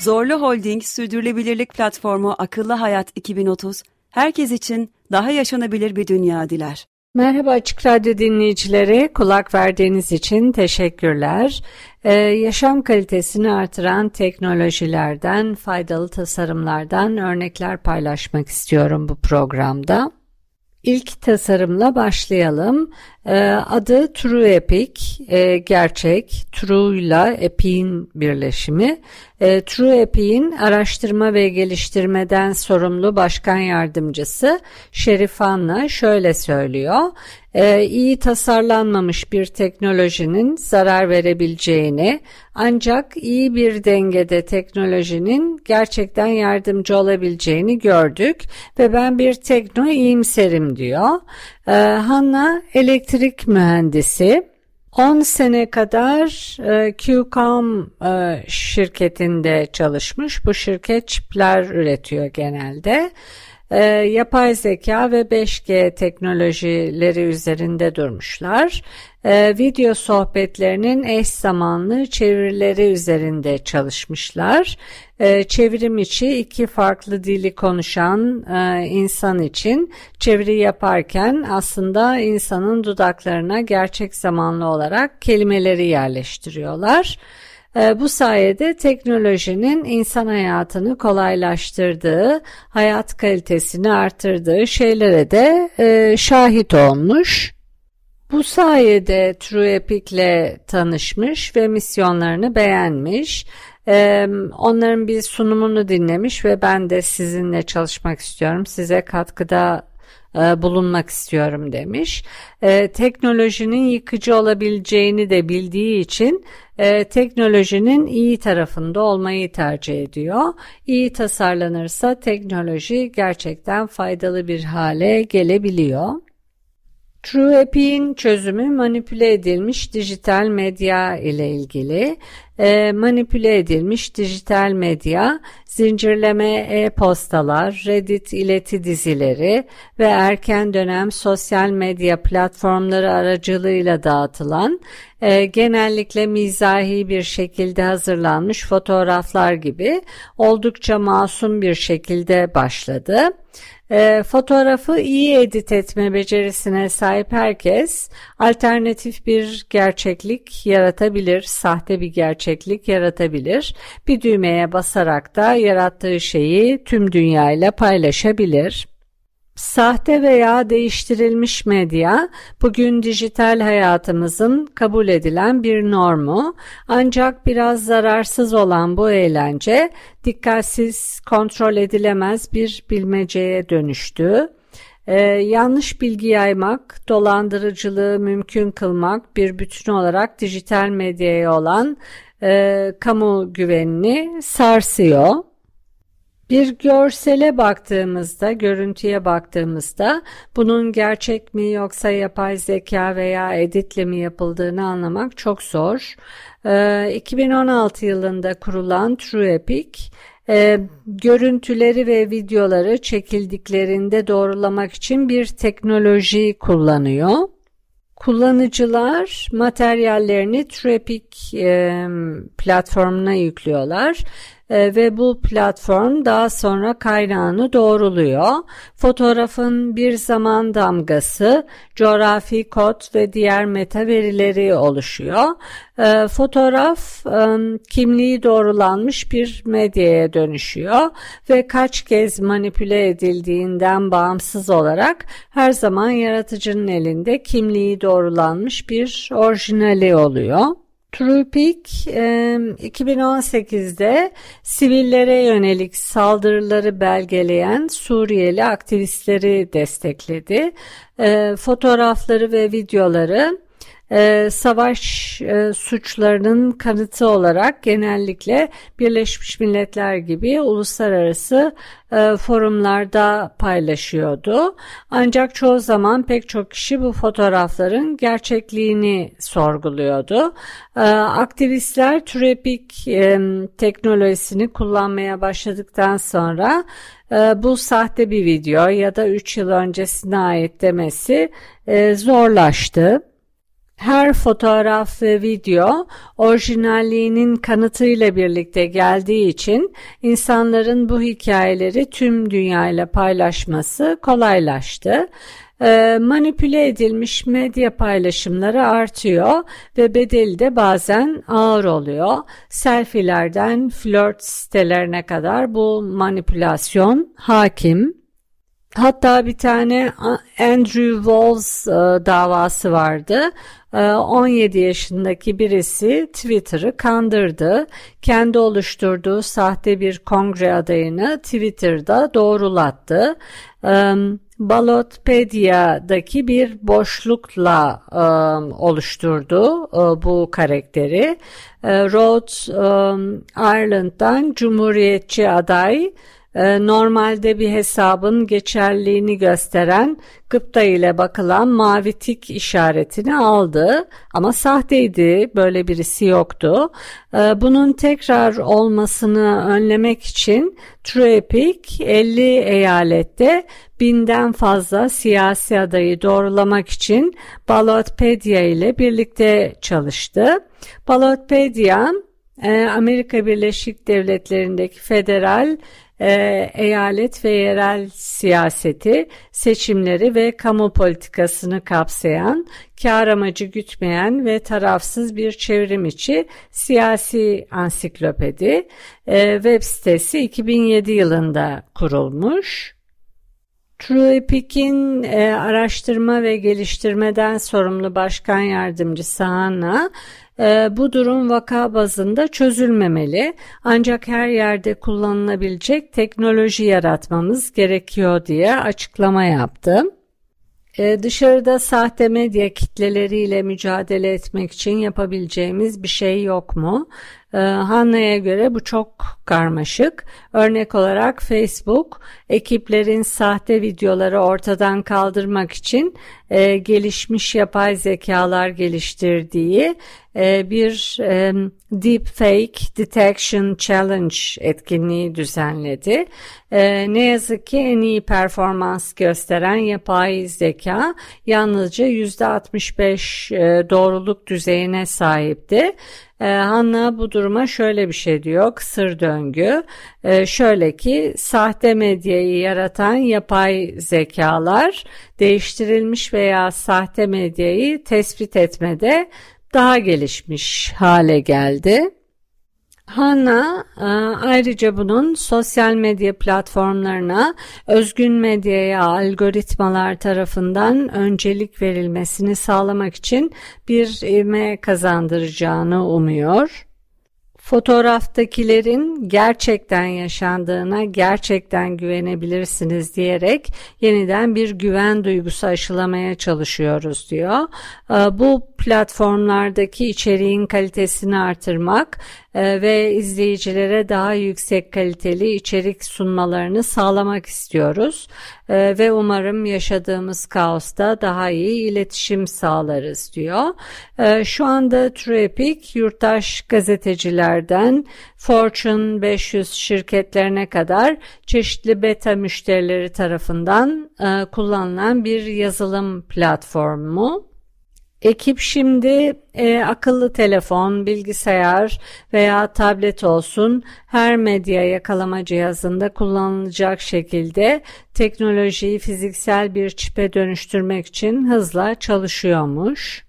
Zorlu Holding Sürdürülebilirlik Platformu Akıllı Hayat 2030, herkes için daha yaşanabilir bir dünya diler. Merhaba Açık Radyo dinleyicileri, kulak verdiğiniz için teşekkürler. Ee, yaşam kalitesini artıran teknolojilerden, faydalı tasarımlardan örnekler paylaşmak istiyorum bu programda. İlk tasarımla başlayalım. Ee, adı True Epic, ee, gerçek, True ile Epic'in birleşimi. Ee, True Epic'in araştırma ve geliştirmeden sorumlu başkan yardımcısı Şerif Anla şöyle söylüyor. İyi tasarlanmamış bir teknolojinin zarar verebileceğini ancak iyi bir dengede teknolojinin gerçekten yardımcı olabileceğini gördük ve ben bir tekno iyimserim diyor. Hanna elektrik elektrik mühendisi. 10 sene kadar e, QCOM e, şirketinde çalışmış. Bu şirket çipler üretiyor genelde. E, yapay zeka ve 5G teknolojileri üzerinde durmuşlar. E, video sohbetlerinin eş zamanlı çevirileri üzerinde çalışmışlar. E, çevrim içi iki farklı dili konuşan e, insan için çeviri yaparken aslında insanın dudaklarına gerçek zamanlı olarak kelimeleri yerleştiriyorlar. E, bu sayede teknolojinin insan hayatını kolaylaştırdığı, hayat kalitesini artırdığı şeylere de e, şahit olmuş. Bu sayede True Epic ile tanışmış ve misyonlarını beğenmiş. Ee, onların bir sunumunu dinlemiş ve ben de sizinle çalışmak istiyorum. Size katkıda bulunmak istiyorum demiş. E, teknolojinin yıkıcı olabileceğini de bildiği için e, teknolojinin iyi tarafında olmayı tercih ediyor. İyi tasarlanırsa teknoloji gerçekten faydalı bir hale gelebiliyor. TrueAPI'nin çözümü manipüle edilmiş dijital medya ile ilgili. E, manipüle edilmiş dijital medya, zincirleme e-postalar, Reddit ileti dizileri ve erken dönem sosyal medya platformları aracılığıyla dağıtılan, e, genellikle mizahi bir şekilde hazırlanmış fotoğraflar gibi oldukça masum bir şekilde başladı. E, fotoğrafı iyi edit etme becerisine sahip herkes alternatif bir gerçeklik yaratabilir, sahte bir gerçeklik yaratabilir. Bir düğmeye basarak da yarattığı şeyi tüm dünyayla paylaşabilir. Sahte veya değiştirilmiş medya bugün dijital hayatımızın kabul edilen bir normu ancak biraz zararsız olan bu eğlence dikkatsiz kontrol edilemez bir bilmeceye dönüştü. Ee, yanlış bilgi yaymak, dolandırıcılığı mümkün kılmak bir bütün olarak dijital medyaya olan e, kamu güvenini sarsıyor. Bir görsele baktığımızda, görüntüye baktığımızda bunun gerçek mi yoksa yapay zeka veya editle mi yapıldığını anlamak çok zor. Ee, 2016 yılında kurulan TrueEpic e, görüntüleri ve videoları çekildiklerinde doğrulamak için bir teknoloji kullanıyor. Kullanıcılar materyallerini Traffic e, platformuna yüklüyorlar e, ve bu platform daha sonra kaynağını doğruluyor. Fotoğrafın bir zaman damgası, coğrafi kod ve diğer meta verileri oluşuyor. E, fotoğraf e, kimliği doğrulanmış bir medyaya dönüşüyor ve kaç kez manipüle edildiğinden bağımsız olarak her zaman yaratıcının elinde kimliği doğrulanmış bir orijinali oluyor. TruePic 2018'de sivillere yönelik saldırıları belgeleyen Suriyeli aktivistleri destekledi. Fotoğrafları ve videoları e, savaş e, suçlarının kanıtı olarak genellikle Birleşmiş Milletler gibi uluslararası e, forumlarda paylaşıyordu. Ancak çoğu zaman pek çok kişi bu fotoğrafların gerçekliğini sorguluyordu. E, aktivistler türepik e, teknolojisini kullanmaya başladıktan sonra e, bu sahte bir video ya da 3 yıl öncesine ait demesi e, zorlaştı. Her fotoğraf ve video orijinalliğinin kanıtıyla birlikte geldiği için insanların bu hikayeleri tüm dünyayla paylaşması kolaylaştı. Ee, manipüle edilmiş medya paylaşımları artıyor ve bedeli de bazen ağır oluyor. Selfie'lerden flört sitelerine kadar bu manipülasyon hakim. Hatta bir tane Andrew Walls e, davası vardı. 17 e, yaşındaki birisi Twitter'ı kandırdı. Kendi oluşturduğu sahte bir kongre adayını Twitter'da doğrulattı. E, Balotpedia'daki bir boşlukla oluşturdu bu karakteri. Rhode Ireland'dan Cumhuriyetçi aday ee, normalde bir hesabın geçerliğini gösteren gıpta ile bakılan mavi tik işaretini aldı ama sahteydi böyle birisi yoktu. Ee, bunun tekrar olmasını önlemek için TrueEpic 50 eyalette binden fazla siyasi adayı doğrulamak için Ballotpedia ile birlikte çalıştı. Ballotpedia e, Amerika Birleşik Devletleri'ndeki federal e, eyalet ve yerel siyaseti, seçimleri ve kamu politikasını kapsayan, kar amacı gütmeyen ve tarafsız bir çevrim içi siyasi ansiklopedi. E, web sitesi 2007 yılında kurulmuş. TrueEpic'in e, araştırma ve geliştirmeden sorumlu başkan yardımcısı Hanna, e, bu durum vaka bazında çözülmemeli ancak her yerde kullanılabilecek teknoloji yaratmamız gerekiyor diye açıklama yaptı. Ee, dışarıda sahte medya kitleleriyle mücadele etmek için yapabileceğimiz bir şey yok mu? Ee, Hanna'ya göre bu çok karmaşık. Örnek olarak Facebook ekiplerin sahte videoları ortadan kaldırmak için e, gelişmiş yapay zekalar geliştirdiği e, bir e, Deepfake Detection Challenge etkinliği düzenledi. E, ne yazık ki en iyi performans gösteren yapay zeka yalnızca %65 e, doğruluk düzeyine sahipti. Ee, Hanna bu duruma şöyle bir şey diyor kısır döngü. Ee, şöyle ki sahte medyayı yaratan yapay zekalar değiştirilmiş veya sahte medyayı tespit etmede daha gelişmiş hale geldi. Hanna e, ayrıca bunun sosyal medya platformlarına özgün medyaya algoritmalar tarafından öncelik verilmesini sağlamak için bir ivme kazandıracağını umuyor fotoğraftakilerin gerçekten yaşandığına gerçekten güvenebilirsiniz diyerek yeniden bir güven duygusu aşılamaya çalışıyoruz diyor. Ee, bu platformlardaki içeriğin kalitesini artırmak ve izleyicilere daha yüksek kaliteli içerik sunmalarını sağlamak istiyoruz e, ve umarım yaşadığımız kaosta daha iyi iletişim sağlarız diyor. E, şu anda TrueEpic yurttaş gazetecilerden Fortune 500 şirketlerine kadar çeşitli beta müşterileri tarafından kullanılan bir yazılım platformu. Ekip şimdi e, akıllı telefon, bilgisayar veya tablet olsun her medya yakalama cihazında kullanılacak şekilde teknolojiyi fiziksel bir çipe dönüştürmek için hızla çalışıyormuş.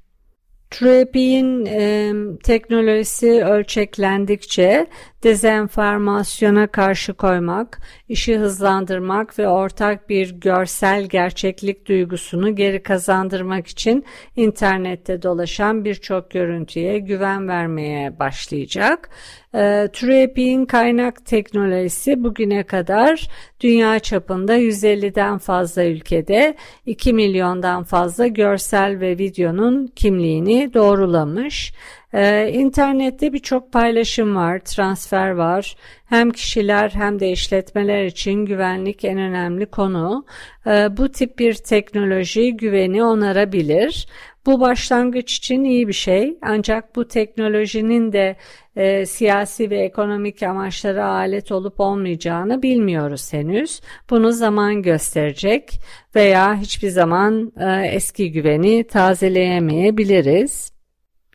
TrueP'in e, teknolojisi ölçeklendikçe dezenformasyona karşı koymak, işi hızlandırmak ve ortak bir görsel gerçeklik duygusunu geri kazandırmak için internette dolaşan birçok görüntüye güven vermeye başlayacak. E, Trap'in kaynak teknolojisi bugüne kadar dünya çapında 150'den fazla ülkede 2 milyondan fazla görsel ve videonun kimliğini doğrulamış. Ee, internette birçok paylaşım var, transfer var. Hem kişiler hem de işletmeler için güvenlik en önemli konu. Ee, bu tip bir teknoloji güveni onarabilir. Bu başlangıç için iyi bir şey ancak bu teknolojinin de e, siyasi ve ekonomik amaçlara alet olup olmayacağını bilmiyoruz henüz. Bunu zaman gösterecek veya hiçbir zaman e, eski güveni tazeleyemeyebiliriz.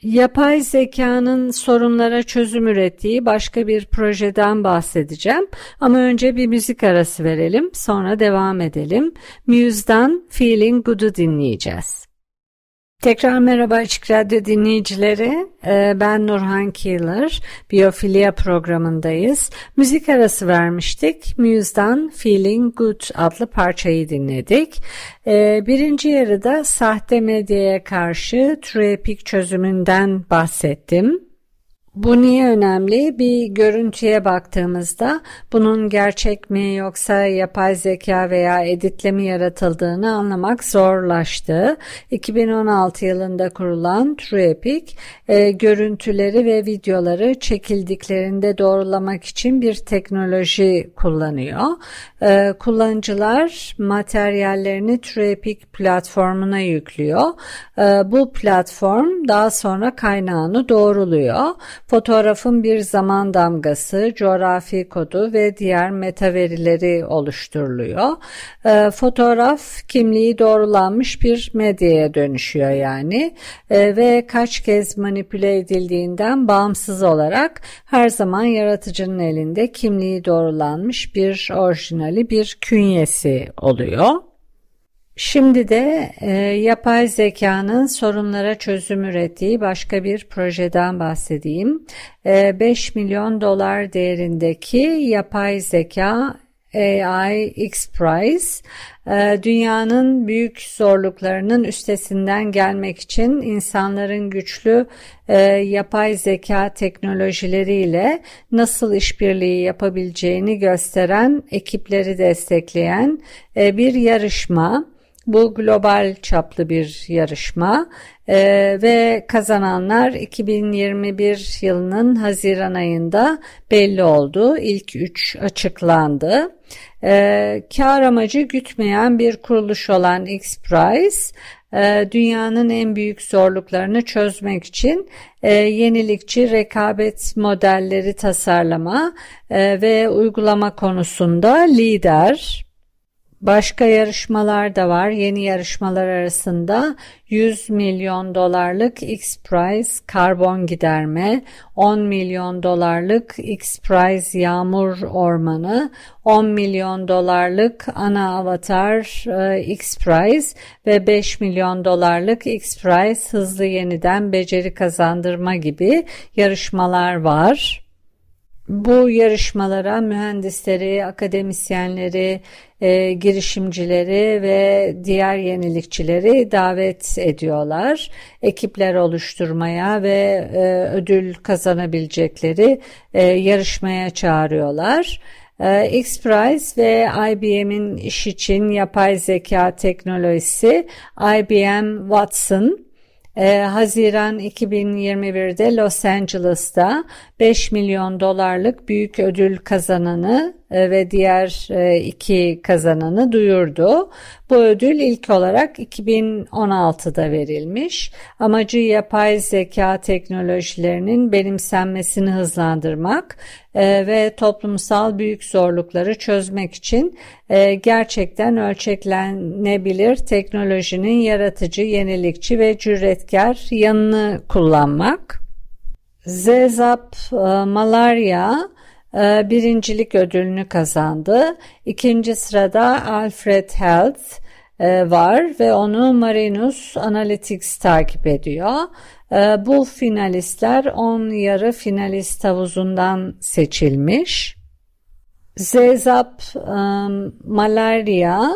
Yapay zekanın sorunlara çözüm ürettiği başka bir projeden bahsedeceğim. Ama önce bir müzik arası verelim, sonra devam edelim. Muse'dan Feeling Good'u dinleyeceğiz. Tekrar merhaba Açık Radyo dinleyicileri. Ee, ben Nurhan Keeler. Biyofilya programındayız. Müzik arası vermiştik. Muse'dan Feeling Good adlı parçayı dinledik. Ee, birinci yarıda sahte medyaya karşı trafik çözümünden bahsettim. Bu niye önemli? Bir görüntüye baktığımızda bunun gerçek mi yoksa yapay zeka veya editle mi yaratıldığını anlamak zorlaştı. 2016 yılında kurulan TrueEpic e, görüntüleri ve videoları çekildiklerinde doğrulamak için bir teknoloji kullanıyor. E, kullanıcılar materyallerini TrueEpic platformuna yüklüyor. E, bu platform daha sonra kaynağını doğruluyor. Fotoğrafın bir zaman damgası, coğrafi kodu ve diğer meta verileri oluşturuluyor. E, fotoğraf kimliği doğrulanmış bir medyaya dönüşüyor yani e, ve kaç kez manipüle edildiğinden bağımsız olarak her zaman yaratıcının elinde kimliği doğrulanmış bir orijinali bir künyesi oluyor. Şimdi de e, yapay zekanın sorunlara çözüm ürettiği başka bir projeden bahsedeyim. E, 5 milyon dolar değerindeki yapay zeka AI X Prize e, dünyanın büyük zorluklarının üstesinden gelmek için insanların güçlü e, yapay zeka teknolojileriyle nasıl işbirliği yapabileceğini gösteren ekipleri destekleyen e, bir yarışma. Bu global çaplı bir yarışma e, ve kazananlar 2021 yılının Haziran ayında belli oldu. İlk üç açıklandı. E, kar amacı gütmeyen bir kuruluş olan X-Prize e, dünyanın en büyük zorluklarını çözmek için e, yenilikçi rekabet modelleri tasarlama e, ve uygulama konusunda lider. Başka yarışmalar da var. Yeni yarışmalar arasında 100 milyon dolarlık X-Prize karbon giderme, 10 milyon dolarlık X-Prize yağmur ormanı, 10 milyon dolarlık ana avatar e, X-Prize ve 5 milyon dolarlık X-Prize hızlı yeniden beceri kazandırma gibi yarışmalar var. Bu yarışmalara mühendisleri, akademisyenleri, e, girişimcileri ve diğer yenilikçileri davet ediyorlar. Ekipler oluşturmaya ve e, ödül kazanabilecekleri e, yarışmaya çağırıyorlar. E, X-Prize ve IBM'in iş için yapay zeka teknolojisi IBM Watson e, Haziran 2021'de Los Angeles'ta 5 milyon dolarlık büyük ödül kazananı ve diğer e, iki kazananı duyurdu. Bu ödül ilk olarak 2016'da verilmiş. Amacı yapay zeka teknolojilerinin benimsenmesini hızlandırmak e, ve toplumsal büyük zorlukları çözmek için gerçekten ölçeklenebilir teknolojinin yaratıcı, yenilikçi ve cüretkar yanını kullanmak. Zezap Malaria ee, birincilik ödülünü kazandı. İkinci sırada Alfred Health e, var ve onu Marinus Analytics takip ediyor. E, bu finalistler 10 yarı finalist havuzundan seçilmiş. Zezap um, Malaria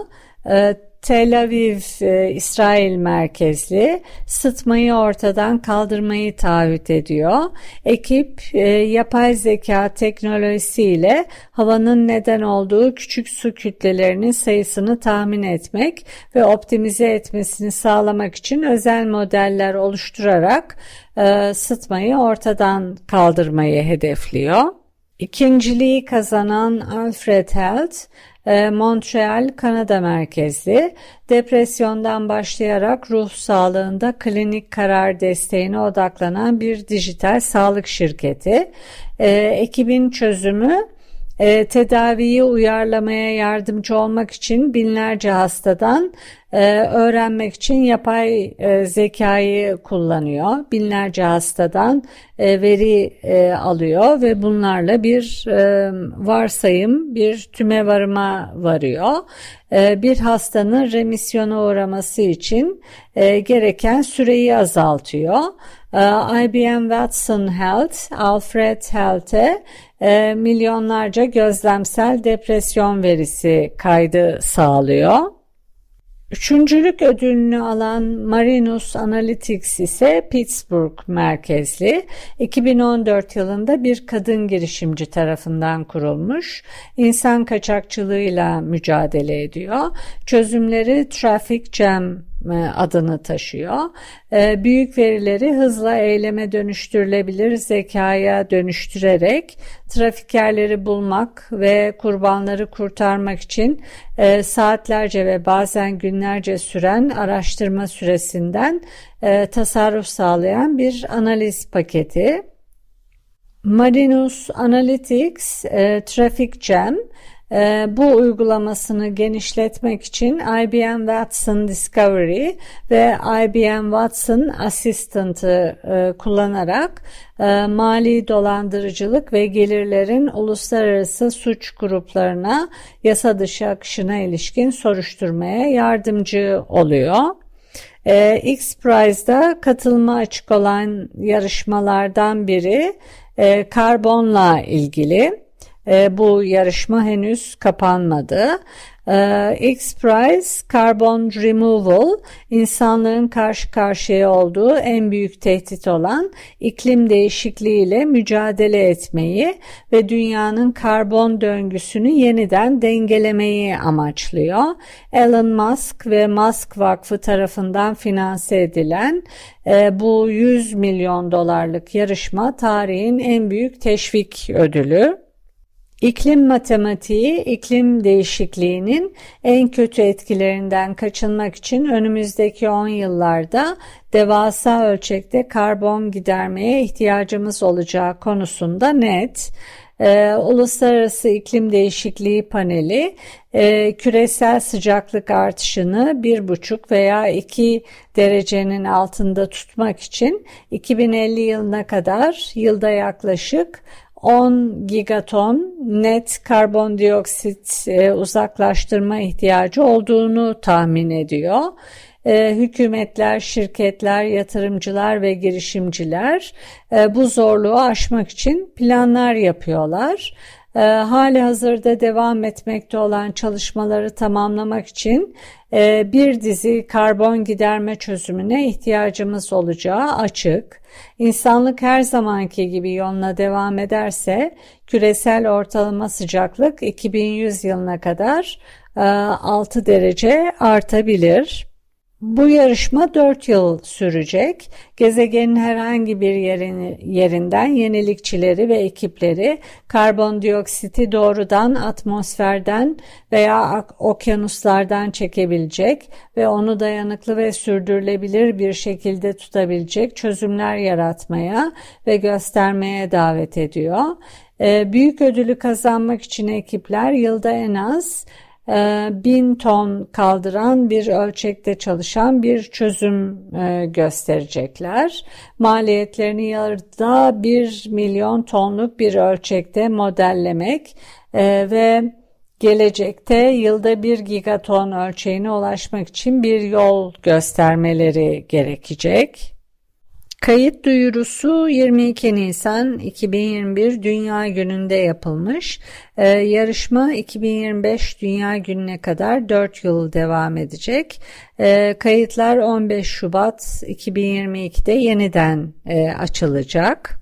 Tel Aviv e, İsrail merkezli sıtmayı ortadan kaldırmayı taahhüt ediyor. Ekip e, yapay zeka teknolojisiyle havanın neden olduğu küçük su kütlelerinin sayısını tahmin etmek ve optimize etmesini sağlamak için özel modeller oluşturarak e, sıtmayı ortadan kaldırmayı hedefliyor. İkinciliği kazanan Alfred Health ee, Montreal, Kanada merkezli, depresyondan başlayarak ruh sağlığında klinik karar desteğine odaklanan bir dijital sağlık şirketi. Ee, ekibin çözümü e, tedaviyi uyarlamaya yardımcı olmak için binlerce hastadan e, öğrenmek için yapay e, zekayı kullanıyor. Binlerce hastadan e, veri alıyor ve bunlarla bir varsayım, bir tüme varıma varıyor. Bir hastanın remisyona uğraması için gereken süreyi azaltıyor. IBM Watson Health, Alfred Health'e milyonlarca gözlemsel depresyon verisi kaydı sağlıyor. Üçüncülük ödülünü alan Marinus Analytics ise Pittsburgh merkezli 2014 yılında bir kadın girişimci tarafından kurulmuş. İnsan kaçakçılığıyla mücadele ediyor. Çözümleri Traffic Jam adını taşıyor. E, büyük verileri hızla eyleme dönüştürülebilir zekaya dönüştürerek trafikerleri bulmak ve kurbanları kurtarmak için e, saatlerce ve bazen günlerce süren araştırma süresinden tasarruf sağlayan bir analiz paketi. Marinus Analytics Traffic Jam e, bu uygulamasını genişletmek için IBM Watson Discovery ve IBM Watson Assistant'ı e, kullanarak e, mali dolandırıcılık ve gelirlerin uluslararası suç gruplarına yasa dışı akışına ilişkin soruşturmaya yardımcı oluyor. E, X Prize'da katılma açık olan yarışmalardan biri e, karbonla ilgili. E, bu yarışma henüz kapanmadı. E, X-Prize Carbon Removal insanlığın karşı karşıya olduğu en büyük tehdit olan iklim değişikliğiyle mücadele etmeyi ve dünyanın karbon döngüsünü yeniden dengelemeyi amaçlıyor. Elon Musk ve Musk Vakfı tarafından finanse edilen e, bu 100 milyon dolarlık yarışma tarihin en büyük teşvik ödülü. İklim matematiği, iklim değişikliğinin en kötü etkilerinden kaçınmak için önümüzdeki 10 yıllarda devasa ölçekte karbon gidermeye ihtiyacımız olacağı konusunda net. Ee, Uluslararası İklim Değişikliği Paneli e, küresel sıcaklık artışını 1,5 veya 2 derecenin altında tutmak için 2050 yılına kadar yılda yaklaşık 10 gigaton net karbondioksit e, uzaklaştırma ihtiyacı olduğunu tahmin ediyor. E, hükümetler, şirketler, yatırımcılar ve girişimciler e, bu zorluğu aşmak için planlar yapıyorlar. E, hali hazırda devam etmekte olan çalışmaları tamamlamak için e, bir dizi karbon giderme çözümüne ihtiyacımız olacağı açık. İnsanlık her zamanki gibi yoluna devam ederse küresel ortalama sıcaklık 2100 yılına kadar 6 e, derece artabilir. Bu yarışma 4 yıl sürecek. Gezegenin herhangi bir yerini, yerinden yenilikçileri ve ekipleri karbondioksiti doğrudan atmosferden veya okyanuslardan çekebilecek ve onu dayanıklı ve sürdürülebilir bir şekilde tutabilecek çözümler yaratmaya ve göstermeye davet ediyor. Ee, büyük ödülü kazanmak için ekipler yılda en az bin ton kaldıran bir ölçekte çalışan bir çözüm e, gösterecekler. Maliyetlerini yılda bir milyon tonluk bir ölçekte modellemek e, ve gelecekte yılda 1 gigaton ölçeğine ulaşmak için bir yol göstermeleri gerekecek. Kayıt duyurusu 22 Nisan 2021 Dünya Günü'nde yapılmış. Ee, yarışma 2025 Dünya Günü'ne kadar 4 yıl devam edecek. Ee, kayıtlar 15 Şubat 2022'de yeniden e, açılacak.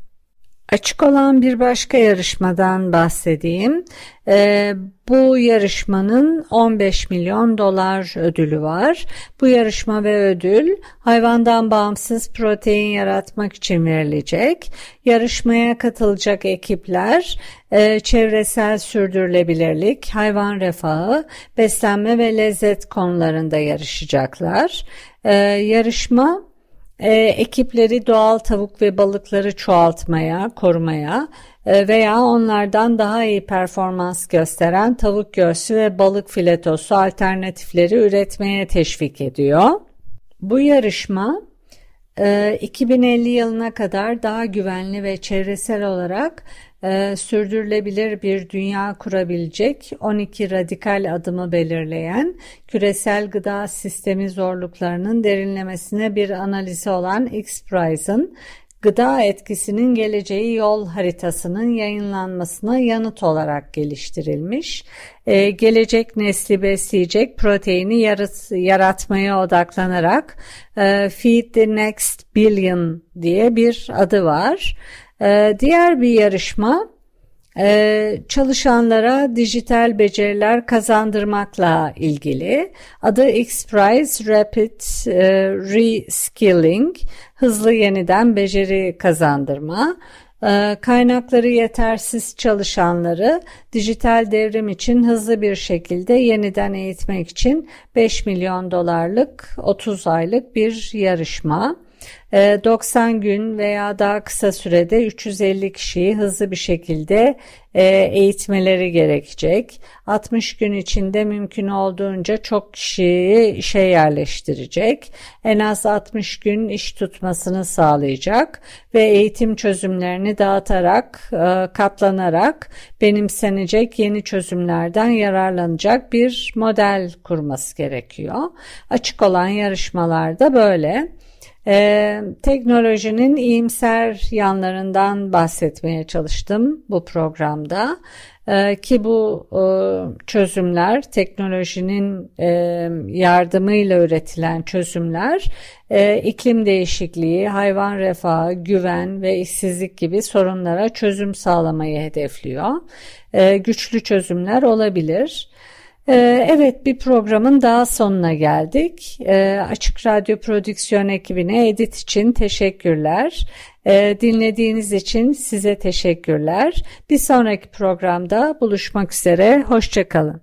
Açık olan bir başka yarışmadan bahsedeyim. Ee, bu yarışmanın 15 milyon dolar ödülü var. Bu yarışma ve ödül hayvandan bağımsız protein yaratmak için verilecek. Yarışmaya katılacak ekipler e, çevresel sürdürülebilirlik, hayvan refahı, beslenme ve lezzet konularında yarışacaklar. Ee, yarışma e, ekipleri doğal tavuk ve balıkları çoğaltmaya, korumaya e, veya onlardan daha iyi performans gösteren tavuk göğsü ve balık filetosu alternatifleri üretmeye teşvik ediyor. Bu yarışma 2050 e, yılına kadar daha güvenli ve çevresel olarak e, sürdürülebilir bir dünya kurabilecek 12 radikal adımı belirleyen küresel gıda sistemi zorluklarının derinlemesine bir analizi olan X-Prize'ın gıda etkisinin geleceği yol haritasının yayınlanmasına yanıt olarak geliştirilmiş. Ee, gelecek nesli besleyecek proteini yarat, yaratmaya odaklanarak e, Feed the Next Billion diye bir adı var. Ee, diğer bir yarışma e, çalışanlara dijital beceriler kazandırmakla ilgili. Adı X-Prize Rapid e, Reskilling, hızlı yeniden beceri kazandırma. E, kaynakları yetersiz çalışanları dijital devrim için hızlı bir şekilde yeniden eğitmek için 5 milyon dolarlık 30 aylık bir yarışma. 90 ee, gün veya daha kısa sürede 350 kişiyi hızlı bir şekilde e, eğitmeleri gerekecek. 60 gün içinde mümkün olduğunca çok kişiyi işe yerleştirecek. En az 60 gün iş tutmasını sağlayacak ve eğitim çözümlerini dağıtarak, e, katlanarak benimsenecek yeni çözümlerden yararlanacak bir model kurması gerekiyor. Açık olan yarışmalarda böyle. Ee, teknolojinin iyimser yanlarından bahsetmeye çalıştım bu programda. Ee, ki bu e, çözümler teknolojinin e, yardımıyla üretilen çözümler e, iklim değişikliği, hayvan refahı, güven ve işsizlik gibi sorunlara çözüm sağlamayı hedefliyor. E, güçlü çözümler olabilir. Ee, evet bir programın daha sonuna geldik. Ee, Açık Radyo Prodüksiyon ekibine edit için teşekkürler. Ee, dinlediğiniz için size teşekkürler. Bir sonraki programda buluşmak üzere. Hoşçakalın.